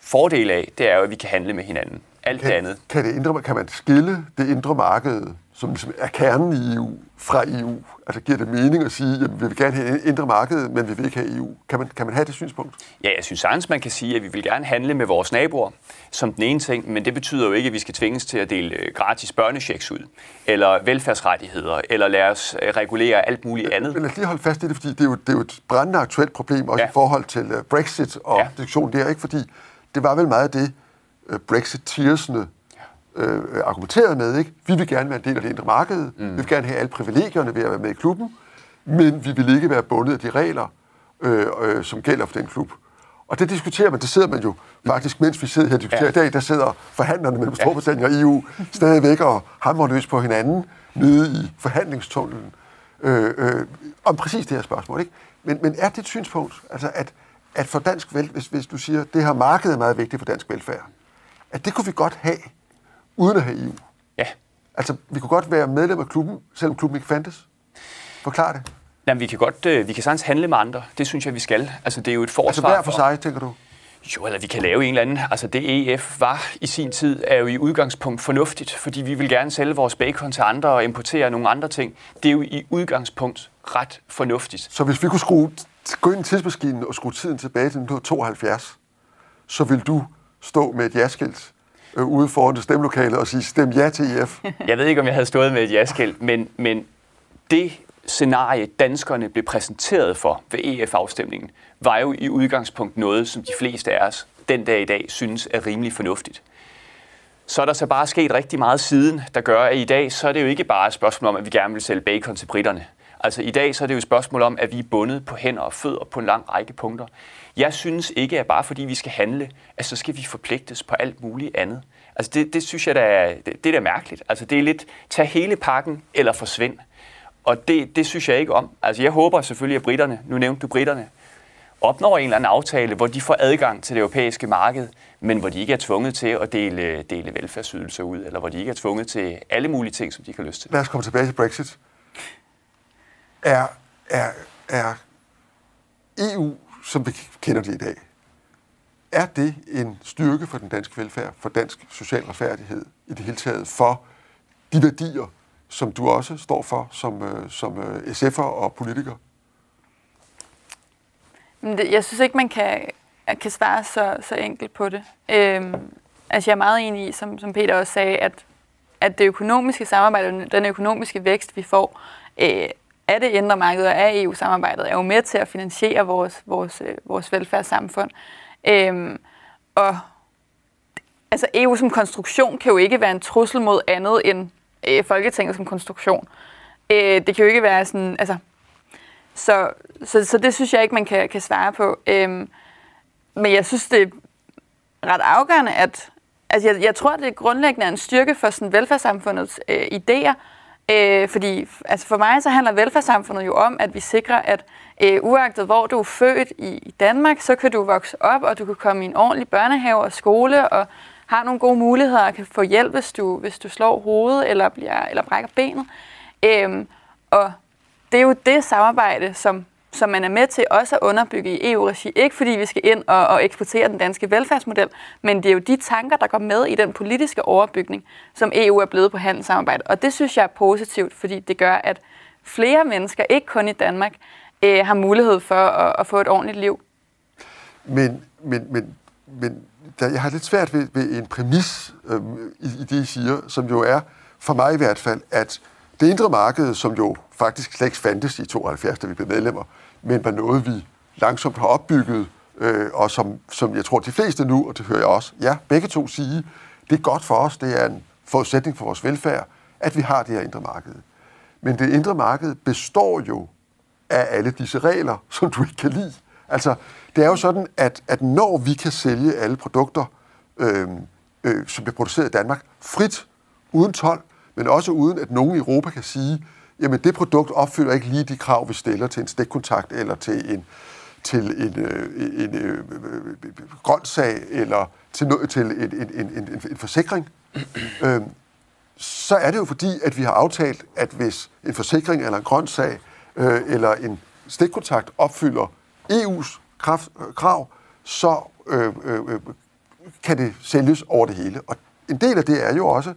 fordel af, det er jo, at vi kan handle med hinanden. Alt kan, det andet. Kan, det indre, kan man skille det indre marked som ligesom er kernen i EU, fra EU? Altså giver det mening at sige, at vi vil gerne have indre marked, men vi vil ikke have EU? Kan man, kan man have det synspunkt? Ja, jeg synes sagtens, man kan sige, at vi vil gerne handle med vores naboer som den ene ting, men det betyder jo ikke, at vi skal tvinges til at dele øh, gratis børnechecks ud, eller velfærdsrettigheder, eller lade os øh, regulere alt muligt andet. Men lad os lige holde fast i det, fordi det er jo, det er jo et brændende aktuelt problem, også ja. i forhold til øh, Brexit og ja. diskussionen der, ikke? fordi det var vel meget det, Brexiteersne øh, argumenteret med. Ikke? Vi vil gerne være en del af det indre marked. Mm. Vi vil gerne have alle privilegierne ved at være med i klubben. Men vi vil ikke være bundet af de regler, øh, øh, som gælder for den klub. Og det diskuterer man, det sidder man jo faktisk, mens vi sidder her og diskuterer ja. i dag, der sidder forhandlerne mellem Storbritannien og EU stadigvæk og hamrer løs på hinanden. nede i forhandlingstunnelen øh, øh, om præcis det her spørgsmål. Ikke? Men, men er det et synspunkt, altså at, at for dansk vel, hvis, hvis du siger, at det her marked er meget vigtigt for dansk velfærd, at det kunne vi godt have, uden at have EU? Ja. Altså, vi kunne godt være medlem af klubben, selvom klubben ikke fandtes. Forklar det. Jamen, vi kan godt, øh, vi kan sagtens handle med andre. Det synes jeg, vi skal. Altså, det er jo et forsvar Altså hver for sig, tænker du? Jo, eller vi kan lave en eller anden. Altså det EF var i sin tid, er jo i udgangspunkt fornuftigt, fordi vi vil gerne sælge vores bacon til andre og importere nogle andre ting. Det er jo i udgangspunkt ret fornuftigt. Så hvis vi kunne skrue, gå ind i tidsmaskinen og skrue tiden tilbage til 1972, så vil du stå med et jaskilt øh, ude foran det stemmelokalet og sige, stem ja til EF. Jeg ved ikke, om jeg havde stået med et jaskilt, men, men det scenarie, danskerne blev præsenteret for ved EF-afstemningen, var jo i udgangspunkt noget, som de fleste af os den dag i dag synes er rimelig fornuftigt. Så er der så bare sket rigtig meget siden, der gør, at i dag så er det jo ikke bare et spørgsmål om, at vi gerne vil sælge bacon til britterne. Altså i dag så er det jo et spørgsmål om, at vi er bundet på hænder og fødder på en lang række punkter. Jeg synes ikke, at bare fordi vi skal handle, at så skal vi forpligtes på alt muligt andet. Altså det, det synes jeg, da er, det, det er da mærkeligt. Altså det er lidt, tag hele pakken eller forsvind. Og det, det synes jeg ikke om. Altså jeg håber selvfølgelig, at britterne, nu nævnte du britterne, opnår en eller anden aftale, hvor de får adgang til det europæiske marked, men hvor de ikke er tvunget til at dele, dele velfærdsydelser ud, eller hvor de ikke er tvunget til alle mulige ting, som de kan lyst til. Lad os komme tilbage til Brexit. Er, er, er EU, som vi kender det i dag, er det en styrke for den danske velfærd, for dansk social retfærdighed i det hele taget, for de værdier, som du også står for som, øh, som øh, SF'er og politiker? Men det, jeg synes ikke, man kan, kan svare så, så enkelt på det. Øhm, altså jeg er meget enig i, som, som Peter også sagde, at, at det økonomiske samarbejde, den økonomiske vækst, vi får øh, af det indre marked og af EU-samarbejdet, er jo med til at finansiere vores, vores, øh, vores velfærdssamfund. Øhm, og altså EU som konstruktion kan jo ikke være en trussel mod andet end øh, Folketinget som konstruktion. Øh, det kan jo ikke være sådan, altså, så, så, så det synes jeg ikke, man kan, kan svare på. Øhm, men jeg synes, det er ret afgørende, at altså jeg, jeg tror, det grundlæggende er en styrke for sådan velfærdssamfundets øh, idéer, øh, fordi altså for mig så handler velfærdssamfundet jo om, at vi sikrer, at øh, uagtet hvor du er født i, Danmark, så kan du vokse op, og du kan komme i en ordentlig børnehave og skole, og har nogle gode muligheder og kan få hjælp, hvis du, hvis du slår hovedet eller, bliver, eller brækker benet. Øh, og det er jo det samarbejde, som, som man er med til også at underbygge i EU-regi. Ikke fordi vi skal ind og, og eksportere den danske velfærdsmodel, men det er jo de tanker, der går med i den politiske overbygning, som EU er blevet på handelssamarbejde. Og det synes jeg er positivt, fordi det gør, at flere mennesker, ikke kun i Danmark, øh, har mulighed for at, at få et ordentligt liv. Men, men, men, men der, jeg har lidt svært ved, ved en præmis øh, i, i det, I siger, som jo er, for mig i hvert fald, at det indre marked, som jo faktisk slet ikke fandtes i 72, da vi blev medlemmer, men var noget, vi langsomt har opbygget, øh, og som, som jeg tror, de fleste nu, og det hører jeg også, ja, begge to sige, det er godt for os, det er en forudsætning for vores velfærd, at vi har det her indre marked. Men det indre marked består jo af alle disse regler, som du ikke kan lide. Altså, det er jo sådan, at, at når vi kan sælge alle produkter, øh, øh, som bliver produceret i Danmark, frit, uden tolv, men også uden at nogen i Europa kan sige, jamen det produkt opfylder ikke lige de krav, vi stiller til en stikkontakt eller til en, til en, øh, en, øh, øh, en, en grøntsag eller til, til en, en, en, en, en forsikring, øhm, så er det jo fordi, at vi har aftalt, at hvis en forsikring eller en grøntsag øh, eller en stikkontakt opfylder EU's kraft, øh, krav, så øh, øh, kan det sælges over det hele. Og en del af det er jo også,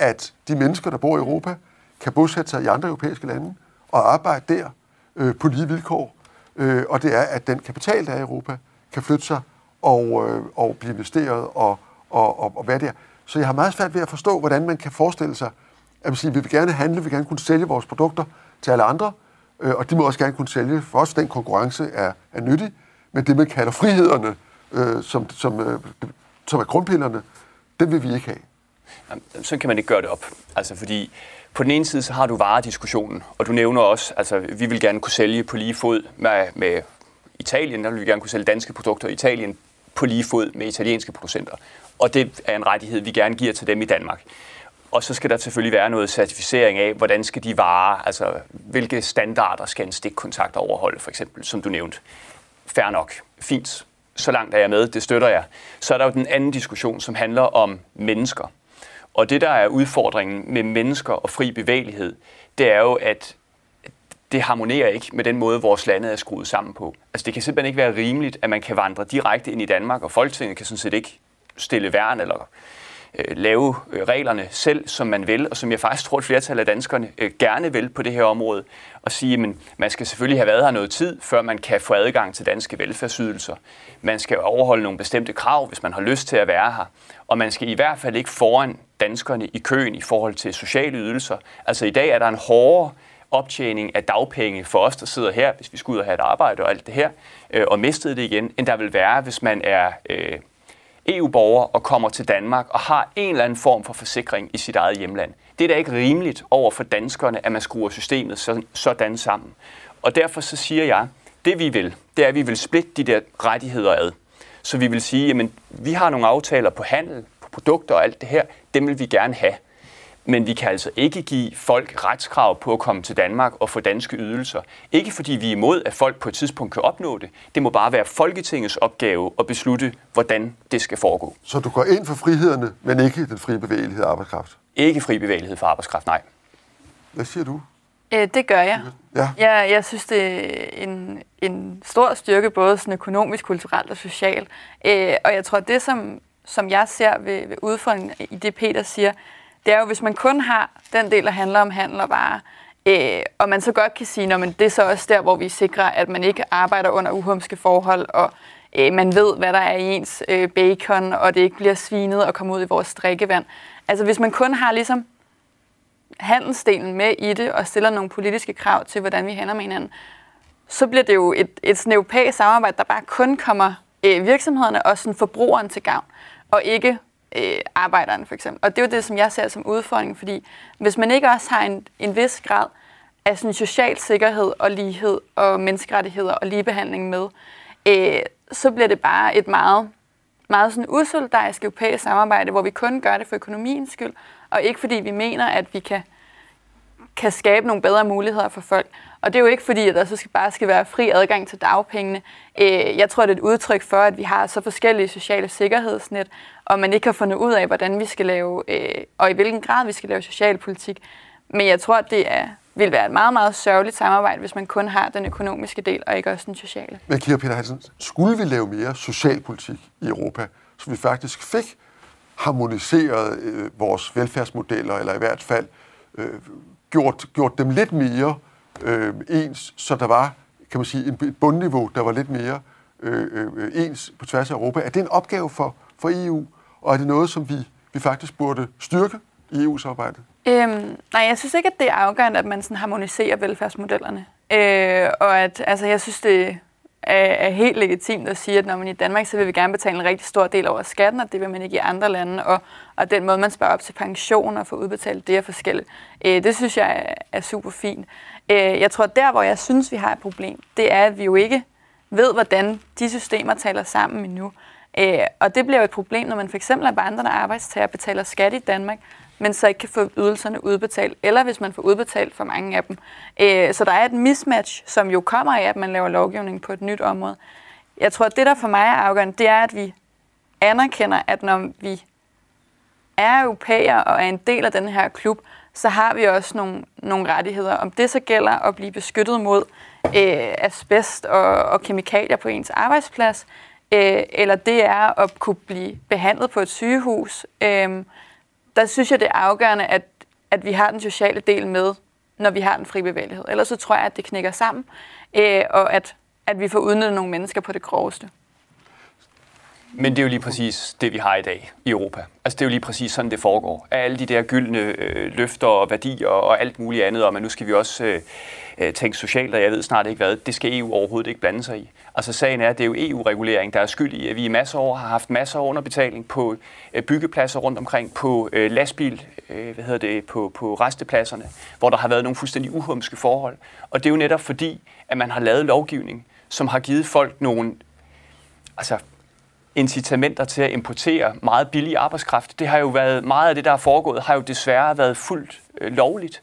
at de mennesker, der bor i Europa, kan bosætte sig i andre europæiske lande og arbejde der øh, på lige vilkår. Øh, og det er, at den kapital, der er i Europa, kan flytte sig og, øh, og blive investeret og, og, og, og være der. Så jeg har meget svært ved at forstå, hvordan man kan forestille sig, at man siger, vi vil gerne handle, vi vil gerne kunne sælge vores produkter til alle andre, øh, og de må også gerne kunne sælge. For os den konkurrence er, er nyttig, men det, man kalder frihederne, øh, som, som, øh, som er grundpillerne, det vil vi ikke have. Jamen, så kan man ikke gøre det op. Altså fordi på den ene side, så har du varediskussionen, og du nævner også, altså vi vil gerne kunne sælge på lige fod med, med Italien, der vil vi gerne kunne sælge danske produkter i Italien på lige fod med italienske producenter. Og det er en rettighed, vi gerne giver til dem i Danmark. og så skal der selvfølgelig være noget certificering af, hvordan skal de varer, altså hvilke standarder skal en stikkontakt overholde, for eksempel, som du nævnte. Fær nok. Fint. Så langt er jeg med, det støtter jeg. Så er der jo den anden diskussion, som handler om mennesker. Og det, der er udfordringen med mennesker og fri bevægelighed, det er jo, at det harmonerer ikke med den måde, vores lande er skruet sammen på. Altså, det kan simpelthen ikke være rimeligt, at man kan vandre direkte ind i Danmark, og Folketinget kan sådan set ikke stille værn eller øh, lave øh, reglerne selv, som man vil, og som jeg faktisk tror, at flertal af danskerne øh, gerne vil på det her område, og sige, at man skal selvfølgelig have været her noget tid, før man kan få adgang til danske velfærdsydelser. Man skal overholde nogle bestemte krav, hvis man har lyst til at være her, og man skal i hvert fald ikke foran danskerne i køen i forhold til sociale ydelser. Altså i dag er der en hårdere optjening af dagpenge for os, der sidder her, hvis vi skulle ud og have et arbejde og alt det her, øh, og mistede det igen, end der vil være, hvis man er øh, EU-borger og kommer til Danmark og har en eller anden form for forsikring i sit eget hjemland. Det er da ikke rimeligt over for danskerne, at man skruer systemet sådan sammen. Og derfor så siger jeg, det vi vil, det er, at vi vil splitte de der rettigheder ad. Så vi vil sige, at vi har nogle aftaler på handel, på produkter og alt det her, dem vil vi gerne have. Men vi kan altså ikke give folk retskrav på at komme til Danmark og få danske ydelser. Ikke fordi vi er imod, at folk på et tidspunkt kan opnå det. Det må bare være Folketingets opgave at beslutte, hvordan det skal foregå. Så du går ind for frihederne, men ikke den frie bevægelighed af arbejdskraft? Ikke fri bevægelighed for arbejdskraft, nej. Hvad siger du? Øh, det gør jeg. Ja. Jeg, jeg synes, det er en, en stor styrke, både sådan økonomisk, kulturelt og socialt. Øh, og jeg tror, det som, som jeg ser ved, ved udfordringen i det, Peter siger, det er jo, hvis man kun har den del, der handler om handel og varer, øh, og man så godt kan sige, at det er så også der, hvor vi sikrer, at man ikke arbejder under uhumske forhold, og øh, man ved, hvad der er i ens øh, bacon, og det ikke bliver svinet og kommer ud i vores drikkevand. Altså hvis man kun har ligesom handelsdelen med i det, og stiller nogle politiske krav til, hvordan vi handler med hinanden, så bliver det jo et, et sådan europæisk samarbejde, der bare kun kommer øh, virksomhederne og sådan forbrugeren til gavn, og ikke øh, arbejderen for eksempel. Og det er jo det, som jeg ser som udfordring, fordi hvis man ikke også har en, en vis grad af sådan social sikkerhed og lighed og menneskerettigheder og ligebehandling med, øh, så bliver det bare et meget, meget sådan usolidarisk europæisk samarbejde, hvor vi kun gør det for økonomiens skyld, og ikke fordi vi mener, at vi kan, kan skabe nogle bedre muligheder for folk. Og det er jo ikke fordi, at der så skal bare skal være fri adgang til dagpengene. Øh, jeg tror, det er et udtryk for, at vi har så forskellige sociale sikkerhedsnet, og man ikke har fundet ud af, hvordan vi skal lave, øh, og i hvilken grad vi skal lave socialpolitik. Men jeg tror, det er, vil være et meget, meget sørgeligt samarbejde, hvis man kun har den økonomiske del, og ikke også den sociale. Men Kira Peter Hansen, skulle vi lave mere socialpolitik i Europa, så vi faktisk fik harmoniseret øh, vores velfærdsmodeller, eller i hvert fald øh, gjort, gjort dem lidt mere øh, ens, så der var kan man sige, et bundniveau, der var lidt mere øh, øh, øh, ens på tværs af Europa. Er det en opgave for, for EU, og er det noget, som vi, vi faktisk burde styrke i EU-samarbejdet? Øhm, nej, jeg synes ikke, at det er afgørende, at man sådan harmoniserer velfærdsmodellerne. Øh, og at, altså, jeg synes, det er, er helt legitimt at sige, at når man i Danmark, så vil vi gerne betale en rigtig stor del over skatten, og det vil man ikke i andre lande. Og, og den måde, man sparer op til pension og får udbetalt, det er forskelligt. Øh, det synes jeg er, er super fint. Øh, jeg tror, der, hvor jeg synes, vi har et problem, det er, at vi jo ikke ved, hvordan de systemer taler sammen endnu. Øh, og det bliver jo et problem, når man for eksempel er vandrende arbejdstager og betaler skat i Danmark, men så ikke kan få ydelserne udbetalt, eller hvis man får udbetalt for mange af dem. Øh, så der er et mismatch, som jo kommer af, at man laver lovgivning på et nyt område. Jeg tror, at det, der for mig er afgørende, det er, at vi anerkender, at når vi er europæer og er en del af den her klub, så har vi også nogle, nogle rettigheder. Om det så gælder at blive beskyttet mod øh, asbest og, og kemikalier på ens arbejdsplads, øh, eller det er at kunne blive behandlet på et sygehus, øh, der synes jeg, det er afgørende, at, at vi har den sociale del med, når vi har den fri bevægelighed. Ellers så tror jeg, at det knækker sammen, øh, og at, at vi får udnyttet nogle mennesker på det groveste. Men det er jo lige præcis det, vi har i dag i Europa. Altså det er jo lige præcis sådan, det foregår. Alle de der gyldne øh, løfter og værdier og alt muligt andet, og men nu skal vi også øh, øh, socialt, og jeg ved snart ikke hvad, det skal EU overhovedet ikke blande sig i. Altså sagen er, at det er jo EU-regulering, der er skyld i, at vi i masser af år har haft masser af underbetaling på øh, byggepladser rundt omkring, på øh, lastbil, øh, hvad hedder det, på, på restepladserne, hvor der har været nogle fuldstændig uhumske forhold. Og det er jo netop fordi, at man har lavet lovgivning, som har givet folk nogle altså, incitamenter til at importere meget billig arbejdskraft. Det har jo været, meget af det, der er foregået, har jo desværre været fuldt øh, lovligt.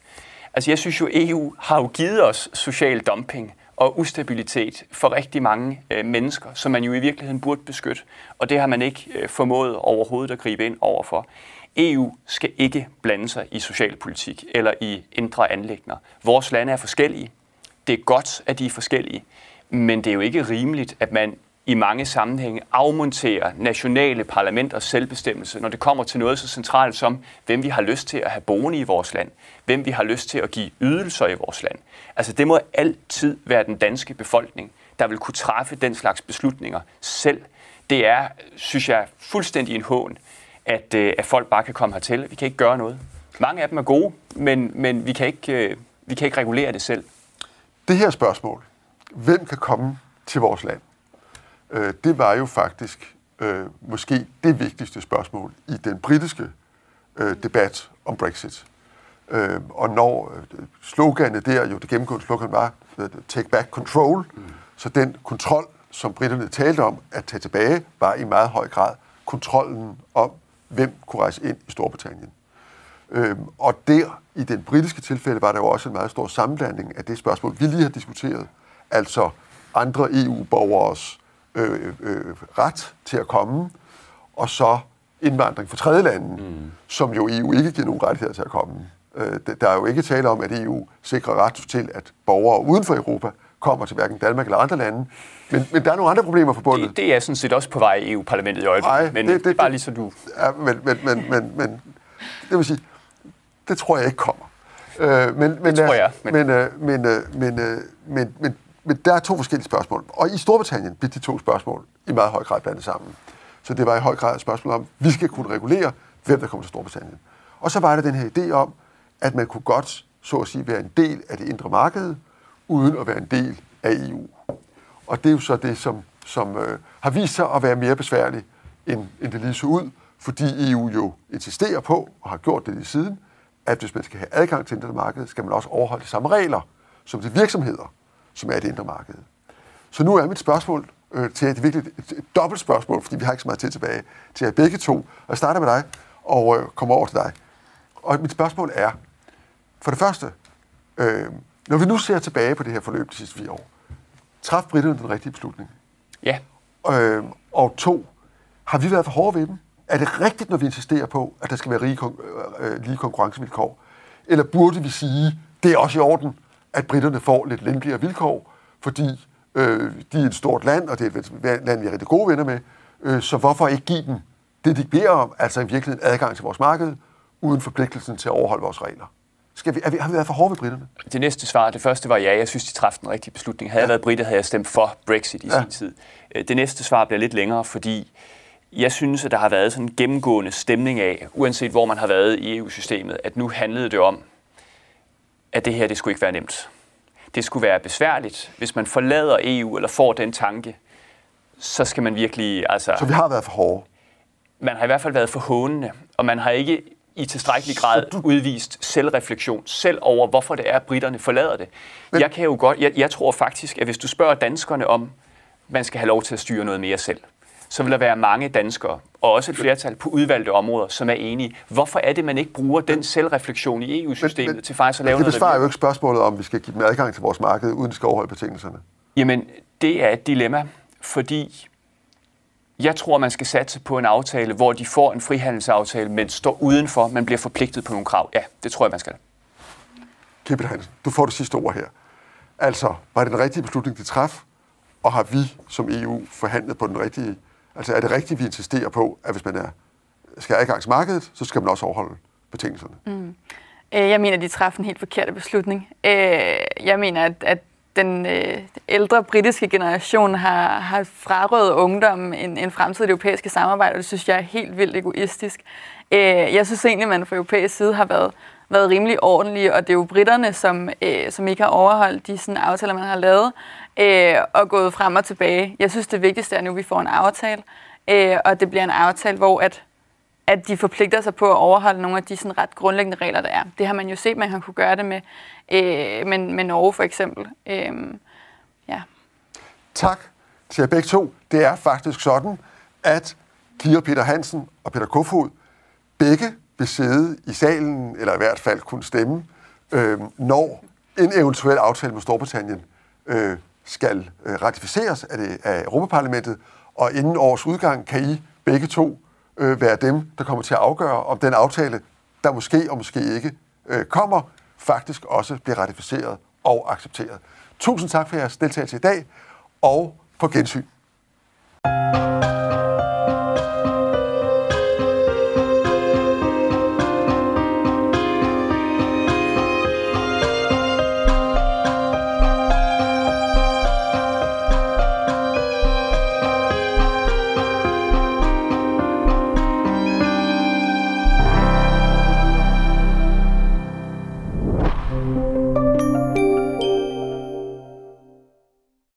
Altså jeg synes jo, EU har jo givet os social dumping og ustabilitet for rigtig mange øh, mennesker, som man jo i virkeligheden burde beskytte. Og det har man ikke øh, formået overhovedet at gribe ind overfor. EU skal ikke blande sig i socialpolitik eller i indre anlægner. Vores lande er forskellige. Det er godt, at de er forskellige. Men det er jo ikke rimeligt, at man i mange sammenhænge afmonterer nationale parlamenters selvbestemmelse, når det kommer til noget så centralt som, hvem vi har lyst til at have boende i vores land, hvem vi har lyst til at give ydelser i vores land. Altså det må altid være den danske befolkning, der vil kunne træffe den slags beslutninger selv. Det er, synes jeg, fuldstændig en hån, at, øh, at folk bare kan komme hertil. Vi kan ikke gøre noget. Mange af dem er gode, men, men vi, kan ikke, øh, vi kan ikke regulere det selv. Det her spørgsmål, hvem kan komme til vores land? Øh, det var jo faktisk øh, måske det vigtigste spørgsmål i den britiske øh, debat om Brexit. Øh, og når øh, sloganet der, jo det gennemgående slogan var, take back control, mm. så den kontrol, som britterne talte om at tage tilbage, var i meget høj grad kontrollen om, hvem kunne rejse ind i Storbritannien. Øh, og der, i den britiske tilfælde, var der jo også en meget stor sammenblanding af det spørgsmål, vi lige har diskuteret, altså andre EU-borgers øh, øh, ret til at komme, og så indvandring fra tredje lande, mm. som jo EU ikke giver nogen rettigheder til at komme. Øh, der er jo ikke tale om, at EU sikrer ret til, at borgere uden for Europa kommer til hverken Danmark eller andre lande. Men, men der er nogle andre problemer forbundet. Det, det er sådan set også på vej i EU-parlamentet i øjeblikket, men det, det, det, bare lige så du... Ja, men, men, men, men, men det vil sige, det tror jeg ikke kommer. Øh, men, men, det tror jeg. Men, men, øh, men, øh, men, øh, men, men, men der er to forskellige spørgsmål. Og i Storbritannien blev de to spørgsmål i meget høj grad blandet sammen. Så det var i høj grad et spørgsmål om, vi skal kunne regulere, hvem der kommer til Storbritannien. Og så var der den her idé om, at man kunne godt, så at sige, være en del af det indre marked, uden at være en del af EU. Og det er jo så det, som, som øh, har vist sig at være mere besværligt, end, end det lige så ud, fordi EU jo insisterer på, og har gjort det lige siden, at hvis man skal have adgang til indre marked, skal man også overholde de samme regler som de virksomheder, som er det indre marked. Så nu er mit spørgsmål øh, til det er virkelig et, et dobbelt spørgsmål, fordi vi har ikke så meget tid tilbage, til jer begge to. Og jeg starter med dig og øh, kommer over til dig. Og mit spørgsmål er, for det første, øh, når vi nu ser tilbage på det her forløb de sidste fire år, traf britterne den rigtige beslutning? Ja. Øh, og to, har vi været for hårde ved dem? Er det rigtigt, når vi insisterer på, at der skal være rige, øh, lige konkurrencevilkår? Eller burde vi sige, det er også i orden, at britterne får lidt lempeligere vilkår, fordi øh, de er et stort land, og det er et land, vi er rigtig gode venner med, øh, så hvorfor ikke give dem det, de beder om, altså i virkeligheden adgang til vores marked, uden forpligtelsen til at overholde vores regler? Skal vi, er vi, har vi været for hårde ved britterne? Det næste svar, det første var ja, jeg synes, de træffede en rigtig beslutning. Havde ja. jeg været britter, havde jeg stemt for Brexit i ja. sin tid. Øh, det næste svar bliver lidt længere, fordi jeg synes, at der har været sådan en gennemgående stemning af, uanset hvor man har været i EU-systemet, at nu handlede det om, at det her, det skulle ikke være nemt. Det skulle være besværligt. Hvis man forlader EU eller får den tanke, så skal man virkelig... Altså, så vi har været for hårde? Man har i hvert fald været for hånende, og man har ikke i tilstrækkelig grad du... udvist selvreflektion selv over, hvorfor det er, at britterne forlader det. Men... Jeg kan jo godt, jeg, jeg tror faktisk, at hvis du spørger danskerne om, man skal have lov til at styre noget mere selv, så vil der være mange danskere, og også et flertal på udvalgte områder, som er enige. Hvorfor er det, man ikke bruger den selvreflektion i EU-systemet men, men, til faktisk at lave noget? Det besvarer jo ikke spørgsmålet om, vi skal give dem adgang til vores marked, uden at skal overholde betingelserne. Jamen, det er et dilemma, fordi jeg tror, man skal satse på en aftale, hvor de får en frihandelsaftale, men står udenfor, man bliver forpligtet på nogle krav. Ja, det tror jeg, man skal. Kipper Hansen, du får det sidste ord her. Altså, var det den rigtige beslutning, de traf, og har vi som EU forhandlet på den rigtige Altså er det rigtigt, vi insisterer på, at hvis man er, skal have adgang til markedet, så skal man også overholde betingelserne? Mm. Øh, jeg mener, de træffede en helt forkert beslutning. Øh, jeg mener, at, at den øh, ældre britiske generation har, har frarøvet ungdom en, en fremtidig europæiske samarbejde, og det synes jeg er helt vildt egoistisk. Øh, jeg synes egentlig, at man fra europæisk side har været, været rimelig ordentlige, og det er jo britterne, som, øh, som ikke har overholdt de sådan, aftaler, man har lavet øh, og gået frem og tilbage. Jeg synes, det vigtigste er nu, at vi får en aftale, øh, og det bliver en aftale, hvor at, at de forpligter sig på at overholde nogle af de sådan, ret grundlæggende regler, der er. Det har man jo set, man har kunne gøre det med, øh, med, med Norge for eksempel. Øh, ja. Tak til jer begge to. Det er faktisk sådan, at Kira Peter Hansen og Peter Kofod begge vil sidde i salen, eller i hvert fald kunne stemme, øh, når en eventuel aftale med Storbritannien øh, skal øh, ratificeres af, det, af Europaparlamentet, og inden års udgang kan I begge to øh, være dem, der kommer til at afgøre, om den aftale, der måske og måske ikke øh, kommer, faktisk også bliver ratificeret og accepteret. Tusind tak for jeres deltagelse i dag, og på gensyn. thank you